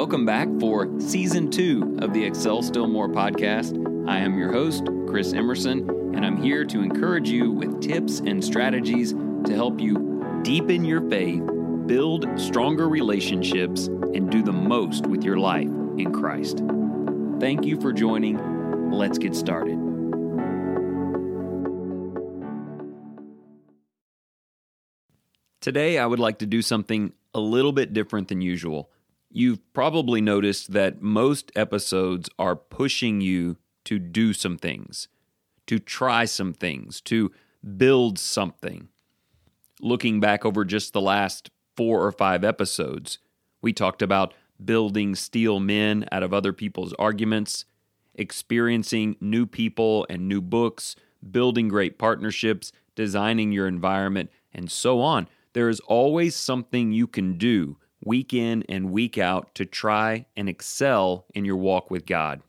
Welcome back for season two of the Excel Still More podcast. I am your host, Chris Emerson, and I'm here to encourage you with tips and strategies to help you deepen your faith, build stronger relationships, and do the most with your life in Christ. Thank you for joining. Let's get started. Today, I would like to do something a little bit different than usual. You've probably noticed that most episodes are pushing you to do some things, to try some things, to build something. Looking back over just the last four or five episodes, we talked about building steel men out of other people's arguments, experiencing new people and new books, building great partnerships, designing your environment, and so on. There is always something you can do week in and week out to try and excel in your walk with God.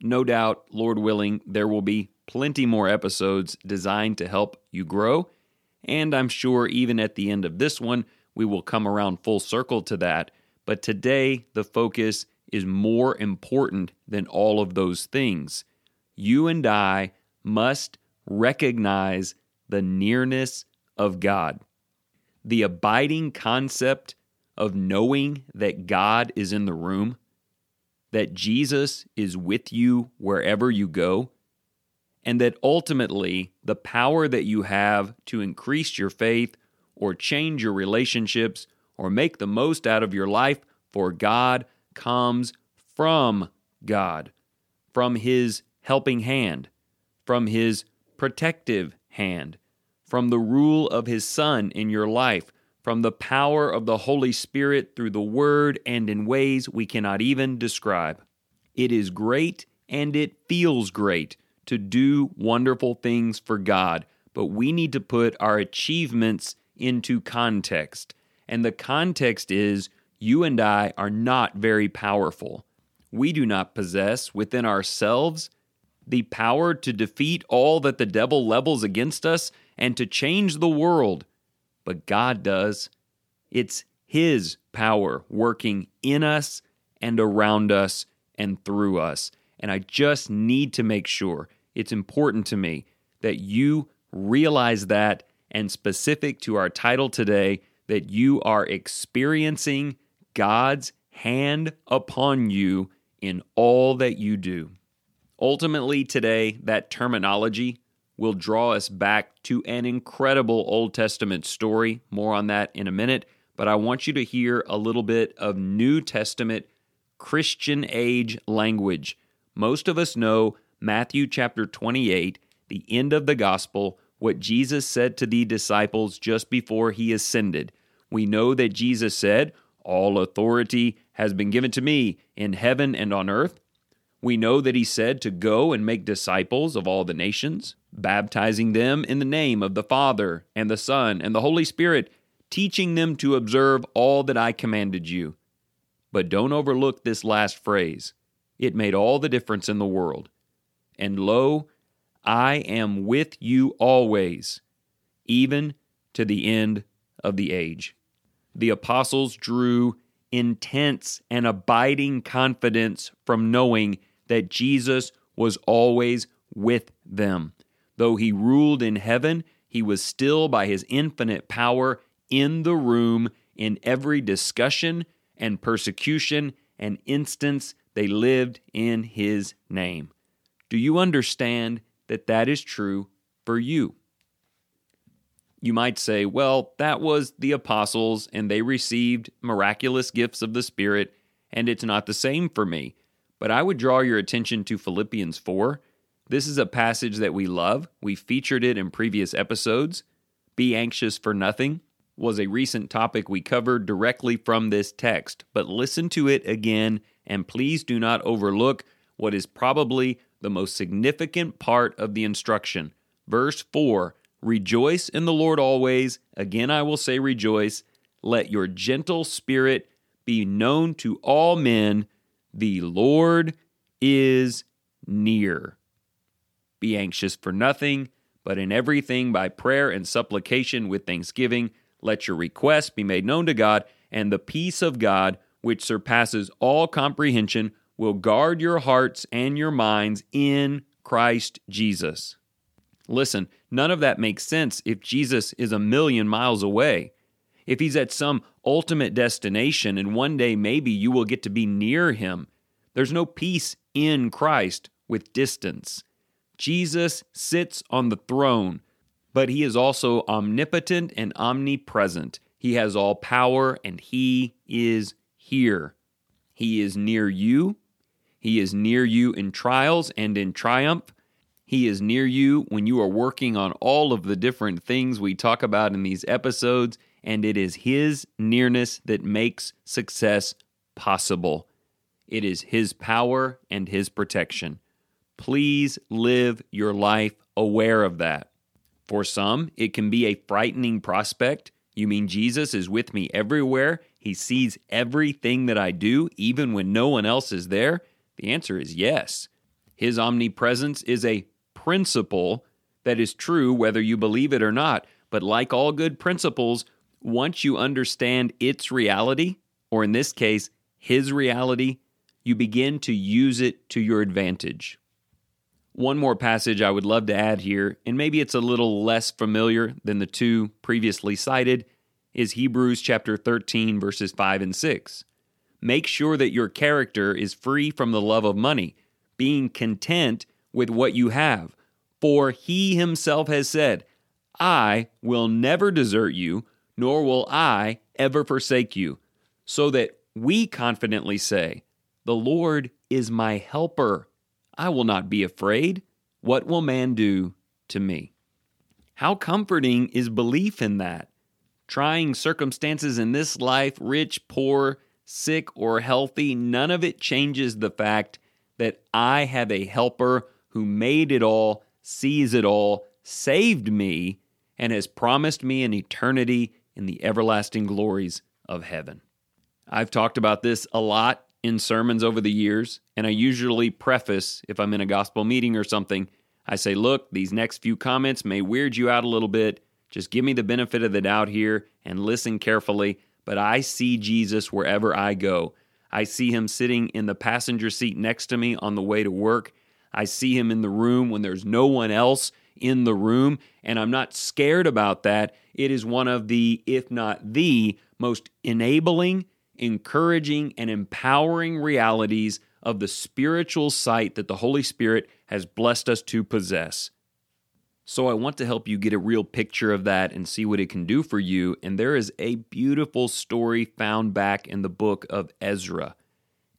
No doubt, Lord willing, there will be plenty more episodes designed to help you grow. And I'm sure even at the end of this one, we will come around full circle to that. But today, the focus is more important than all of those things. You and I must recognize the nearness of God. The abiding concept of knowing that God is in the room, that Jesus is with you wherever you go, and that ultimately the power that you have to increase your faith or change your relationships or make the most out of your life for God comes from God, from His helping hand, from His protective hand, from the rule of His Son in your life, from the power of the Holy Spirit through the Word and in ways we cannot even describe. It is great and it feels great to do wonderful things for God, but we need to put our achievements into context. And the context is you and I are not very powerful. We do not possess within ourselves the power to defeat all that the devil levels against us and to change the world but God does. It's His power working in us and around us and through us. And I just need to make sure it's important to me that you realize that, and specific to our title today, that you are experiencing God's hand upon you in all that you do. Ultimately, today, that terminology will draw us back to an incredible Old Testament story. More on that in a minute. But I want you to hear a little bit of New Testament Christian age language. Most of us know Matthew chapter 28, the end of the gospel, what Jesus said to the disciples just before he ascended. We know that Jesus said, All authority has been given to me in heaven and on earth. We know that he said to go and make disciples of all the nations baptizing them in the name of the Father and the Son and the Holy Spirit, teaching them to observe all that I commanded you. But don't overlook this last phrase. It made all the difference in the world. And lo, I am with you always, even to the end of the age. The apostles drew intense and abiding confidence from knowing that Jesus was always with them. Though he ruled in heaven, he was still by his infinite power in the room in every discussion and persecution and instance they lived in his name. Do you understand that that is true for you? You might say, well, that was the apostles and they received miraculous gifts of the Spirit, and it's not the same for me. But I would draw your attention to Philippians 4 this is a passage that we love. We featured it in previous episodes. Be anxious for nothing was a recent topic we covered directly from this text, but listen to it again and please do not overlook what is probably the most significant part of the instruction. Verse 4 Rejoice in the Lord always. Again, I will say rejoice. Let your gentle spirit be known to all men. The Lord is near. Be anxious for nothing, but in everything by prayer and supplication with thanksgiving, let your requests be made known to God, and the peace of God, which surpasses all comprehension, will guard your hearts and your minds in Christ Jesus. Listen, none of that makes sense if Jesus is a million miles away. If he's at some ultimate destination and one day maybe you will get to be near him, there's no peace in Christ with distance. Jesus sits on the throne, but he is also omnipotent and omnipresent. He has all power and he is here. He is near you. He is near you in trials and in triumph. He is near you when you are working on all of the different things we talk about in these episodes, and it is His nearness that makes success possible. It is His power and His protection. Please live your life aware of that. For some, it can be a frightening prospect. You mean Jesus is with me everywhere? He sees everything that I do, even when no one else is there? The answer is yes. His omnipresence is a principle that is true whether you believe it or not. But like all good principles, once you understand its reality, or in this case, his reality, you begin to use it to your advantage. One more passage I would love to add here, and maybe it's a little less familiar than the two previously cited, is Hebrews chapter 13, verses 5 and 6. Make sure that your character is free from the love of money, being content with what you have. For he himself has said, I will never desert you, nor will I ever forsake you. So that we confidently say, The Lord is my helper. I will not be afraid. What will man do to me? How comforting is belief in that? Trying circumstances in this life, rich, poor, sick, or healthy, none of it changes the fact that I have a helper who made it all, sees it all, saved me, and has promised me an eternity in the everlasting glories of heaven. I've talked about this a lot in sermons over the years, and I usually preface if I'm in a gospel meeting or something. I say, look, these next few comments may weird you out a little bit. Just give me the benefit of the doubt here and listen carefully. But I see Jesus wherever I go. I see him sitting in the passenger seat next to me on the way to work. I see him in the room when there's no one else in the room, and I'm not scared about that. It is one of the, if not the, most enabling encouraging, and empowering realities of the spiritual sight that the Holy Spirit has blessed us to possess. So, I want to help you get a real picture of that and see what it can do for you. And there is a beautiful story found back in the book of Ezra.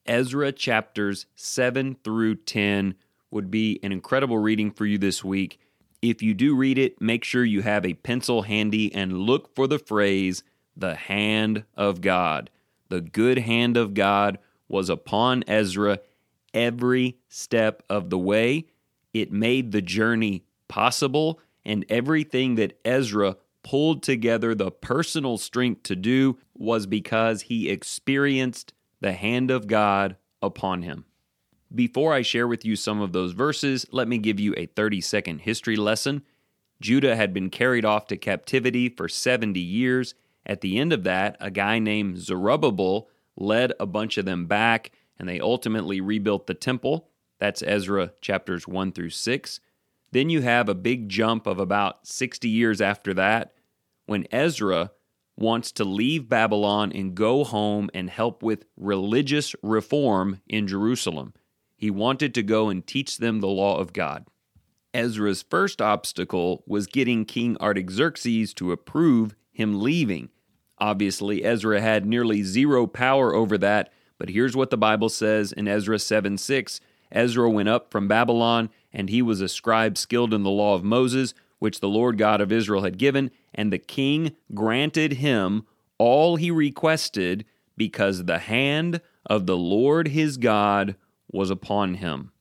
Ezra chapters 7 through 10 would be an incredible reading for you this week. If you do read it, make sure you have a pencil handy and look for the phrase, the hand of God. The good hand of God was upon Ezra every step of the way. It made the journey possible, and everything that Ezra pulled together the personal strength to do was because he experienced the hand of God upon him. Before I share with you some of those verses, let me give you a 30 second history lesson. Judah had been carried off to captivity for 70 years at the end of that, a guy named Zerubbabel led a bunch of them back, and they ultimately rebuilt the temple. That's Ezra chapters 1 through 6. Then you have a big jump of about 60 years after that when Ezra wants to leave Babylon and go home and help with religious reform in Jerusalem. He wanted to go and teach them the law of God. Ezra's first obstacle was getting King Artaxerxes to approve him leaving. Obviously, Ezra had nearly zero power over that, but here's what the Bible says in Ezra 7 6. Ezra went up from Babylon, and he was a scribe skilled in the law of Moses, which the Lord God of Israel had given, and the king granted him all he requested, because the hand of the Lord his God was upon him.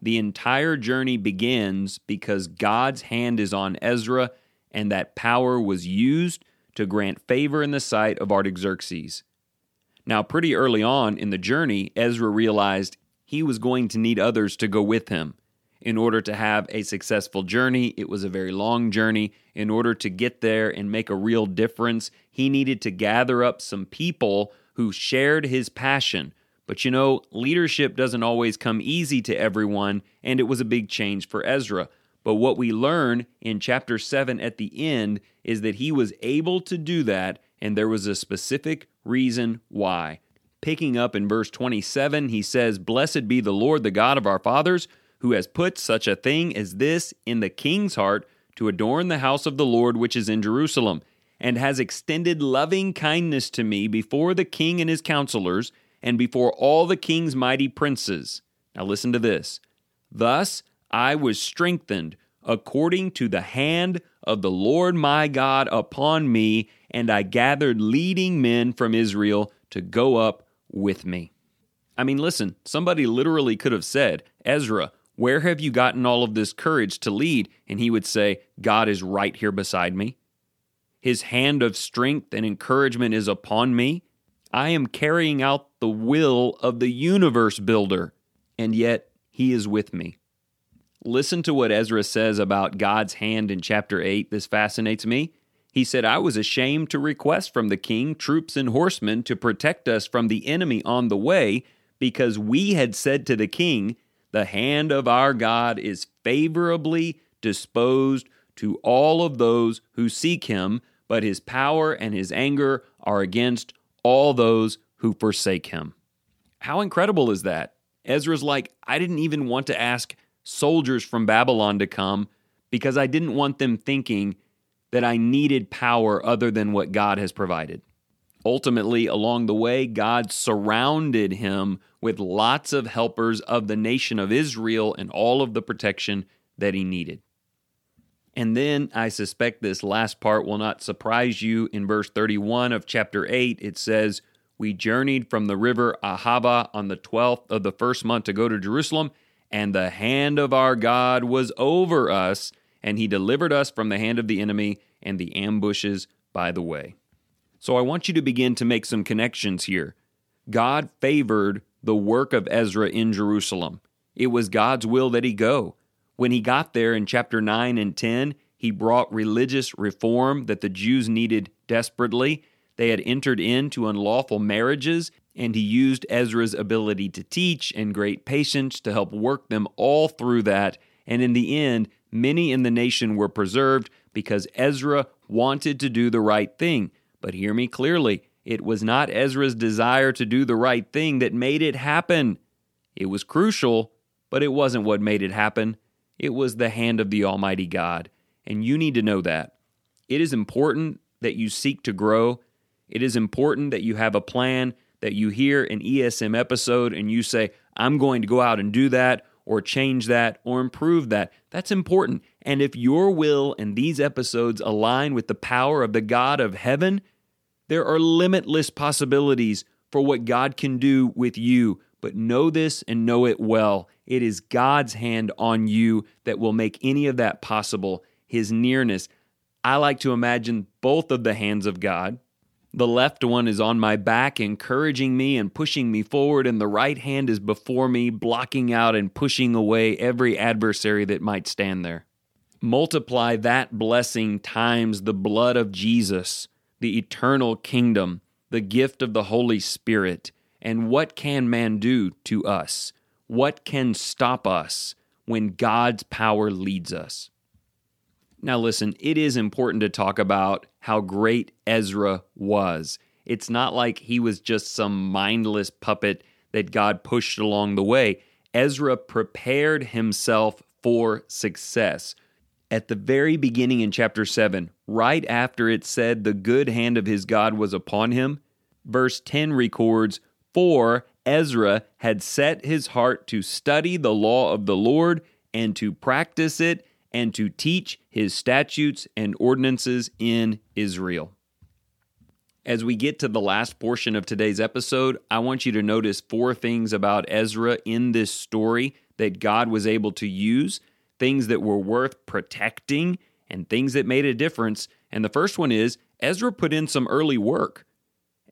The entire journey begins because God's hand is on Ezra, and that power was used to grant favor in the sight of Artaxerxes. Now, pretty early on in the journey, Ezra realized he was going to need others to go with him. in order to have a successful journey. It was a very long journey. In order to get there and make a real difference, he needed to gather up some people who shared his passion. But you know, leadership doesn't always come easy to everyone, and it was a big change for Ezra. But what we learn in chapter 7 at the end is that he was able to do that, and there was a specific reason why. Picking up in verse 27, he says, Blessed be the Lord, the God of our fathers, who has put such a thing as this in the king's heart to adorn the house of the Lord which is in Jerusalem, and has extended loving kindness to me before the king and his counselors, and before all the king's mighty princes. Now listen to this. Thus I was strengthened according to the hand of the Lord my God upon me, and I gathered leading men from Israel to go up with me. I mean, listen, somebody literally could have said, Ezra, where have you gotten all of this courage to lead? And he would say, God is right here beside me. His hand of strength and encouragement is upon me. I am carrying out the will of the universe builder, and yet he is with me. Listen to what Ezra says about God's hand in chapter 8. This fascinates me. He said, I was ashamed to request from the king troops and horsemen to protect us from the enemy on the way, because we had said to the king, The hand of our God is favorably disposed to all of those who seek him, but his power and his anger are against all those who forsake him. How incredible is that? Ezra's like, I didn't even want to ask soldiers from Babylon to come because I didn't want them thinking that I needed power other than what God has provided. Ultimately, along the way, God surrounded him with lots of helpers of the nation of Israel and all of the protection that he needed. And then I suspect this last part will not surprise you. In verse 31 of chapter 8, it says, We journeyed from the river Ahava on the 12th of the first month to go to Jerusalem, and the hand of our God was over us, and he delivered us from the hand of the enemy and the ambushes by the way. So I want you to begin to make some connections here. God favored the work of Ezra in Jerusalem. It was God's will that he go. When he got there in chapter 9 and 10, he brought religious reform that the Jews needed desperately. They had entered into unlawful marriages, and he used Ezra's ability to teach and great patience to help work them all through that. And in the end, many in the nation were preserved because Ezra wanted to do the right thing. But hear me clearly it was not Ezra's desire to do the right thing that made it happen. It was crucial, but it wasn't what made it happen. It was the hand of the Almighty God. And you need to know that. It is important that you seek to grow. It is important that you have a plan, that you hear an ESM episode and you say, I'm going to go out and do that, or change that, or improve that. That's important. And if your will and these episodes align with the power of the God of heaven, there are limitless possibilities for what God can do with you. But know this and know it well. It is God's hand on you that will make any of that possible, His nearness. I like to imagine both of the hands of God. The left one is on my back, encouraging me and pushing me forward, and the right hand is before me, blocking out and pushing away every adversary that might stand there. Multiply that blessing times the blood of Jesus, the eternal kingdom, the gift of the Holy Spirit, and what can man do to us? What can stop us when God's power leads us? Now, listen, it is important to talk about how great Ezra was. It's not like he was just some mindless puppet that God pushed along the way. Ezra prepared himself for success. At the very beginning in chapter 7, right after it said the good hand of his God was upon him, verse 10 records, For Ezra had set his heart to study the law of the Lord and to practice it and to teach his statutes and ordinances in Israel. As we get to the last portion of today's episode, I want you to notice four things about Ezra in this story that God was able to use, things that were worth protecting, and things that made a difference. And the first one is Ezra put in some early work.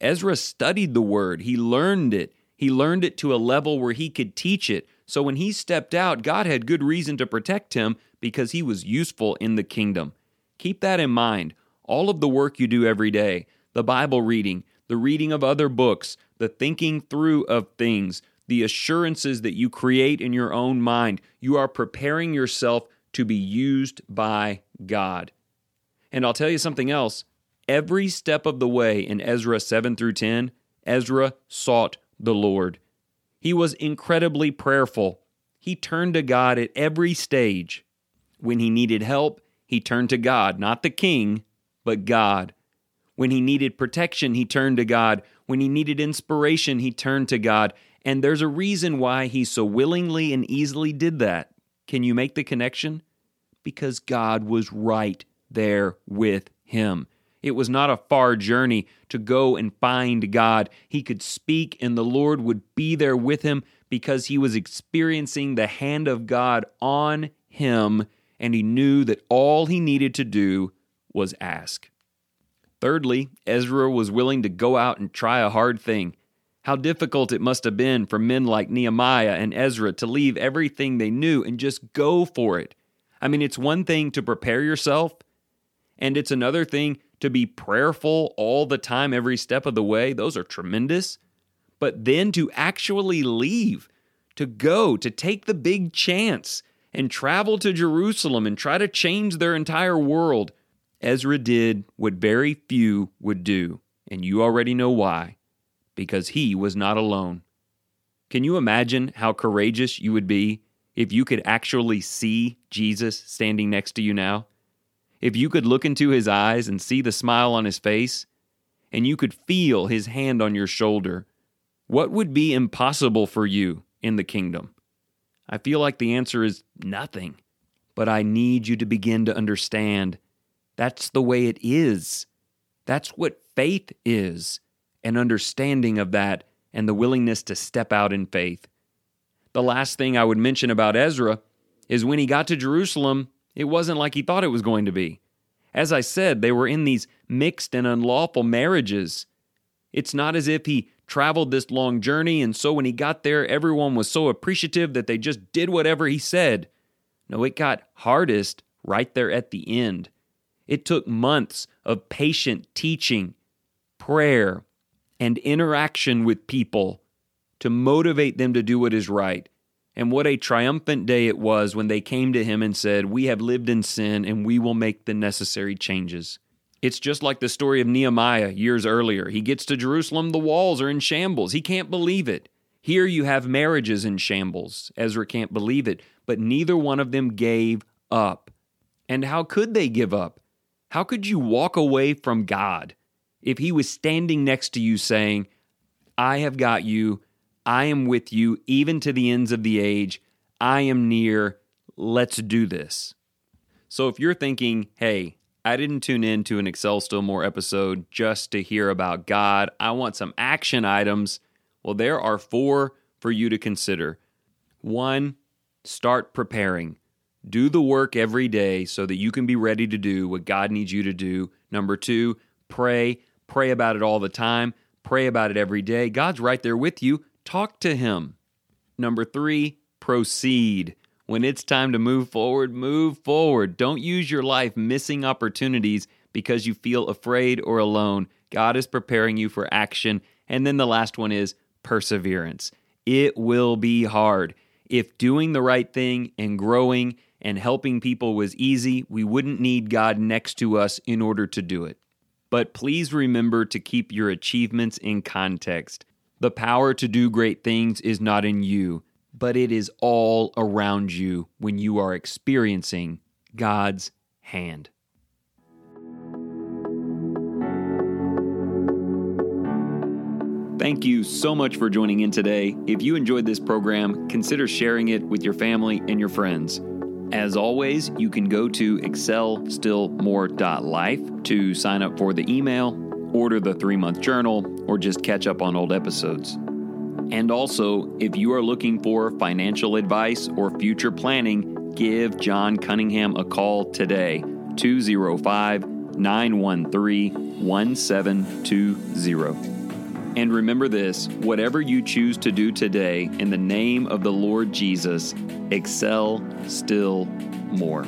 Ezra studied the word, he learned it, he learned it to a level where he could teach it. So when he stepped out, God had good reason to protect him because he was useful in the kingdom. Keep that in mind. All of the work you do every day, the Bible reading, the reading of other books, the thinking through of things, the assurances that you create in your own mind, you are preparing yourself to be used by God. And I'll tell you something else. Every step of the way in Ezra 7 through 10, Ezra sought the Lord. He was incredibly prayerful. He turned to God at every stage. When he needed help, he turned to God, not the king, but God. When he needed protection, he turned to God. When he needed inspiration, he turned to God. And there's a reason why he so willingly and easily did that. Can you make the connection? Because God was right there with him. It was not a far journey to go and find God. He could speak, and the Lord would be there with him because he was experiencing the hand of God on him, and he knew that all he needed to do was ask. Thirdly, Ezra was willing to go out and try a hard thing. How difficult it must have been for men like Nehemiah and Ezra to leave everything they knew and just go for it. I mean, it's one thing to prepare yourself, and it's another thing to be prayerful all the time, every step of the way, those are tremendous. But then to actually leave, to go, to take the big chance and travel to Jerusalem and try to change their entire world, Ezra did what very few would do. And you already know why because he was not alone. Can you imagine how courageous you would be if you could actually see Jesus standing next to you now? If you could look into his eyes and see the smile on his face, and you could feel his hand on your shoulder, what would be impossible for you in the kingdom? I feel like the answer is nothing. But I need you to begin to understand that's the way it is. That's what faith is an understanding of that and the willingness to step out in faith. The last thing I would mention about Ezra is when he got to Jerusalem, it wasn't like he thought it was going to be. As I said, they were in these mixed and unlawful marriages. It's not as if he traveled this long journey and so when he got there, everyone was so appreciative that they just did whatever he said. No, it got hardest right there at the end. It took months of patient teaching, prayer, and interaction with people to motivate them to do what is right. And what a triumphant day it was when they came to him and said, We have lived in sin and we will make the necessary changes. It's just like the story of Nehemiah years earlier. He gets to Jerusalem, the walls are in shambles. He can't believe it. Here you have marriages in shambles. Ezra can't believe it, but neither one of them gave up. And how could they give up? How could you walk away from God if He was standing next to you saying, I have got you, I am with you, even to the ends of the age. I am near. Let's do this. So if you're thinking, hey, I didn't tune in to an Excel Still More episode just to hear about God, I want some action items. Well, there are four for you to consider. One, start preparing. Do the work every day so that you can be ready to do what God needs you to do. Number two, pray. Pray about it all the time. Pray about it every day. God's right there with you. Talk to Him. Number three, proceed. When it's time to move forward, move forward. Don't use your life missing opportunities because you feel afraid or alone. God is preparing you for action. And then the last one is perseverance. It will be hard. If doing the right thing and growing and helping people was easy, we wouldn't need God next to us in order to do it. But please remember to keep your achievements in context. The power to do great things is not in you, but it is all around you when you are experiencing God's hand. Thank you so much for joining in today. If you enjoyed this program, consider sharing it with your family and your friends. As always, you can go to excelstillmore.life to sign up for the email, order the three month journal, or just catch up on old episodes. And also, if you are looking for financial advice or future planning, give John Cunningham a call today 205 913 1720. And remember this whatever you choose to do today, in the name of the Lord Jesus, excel still more.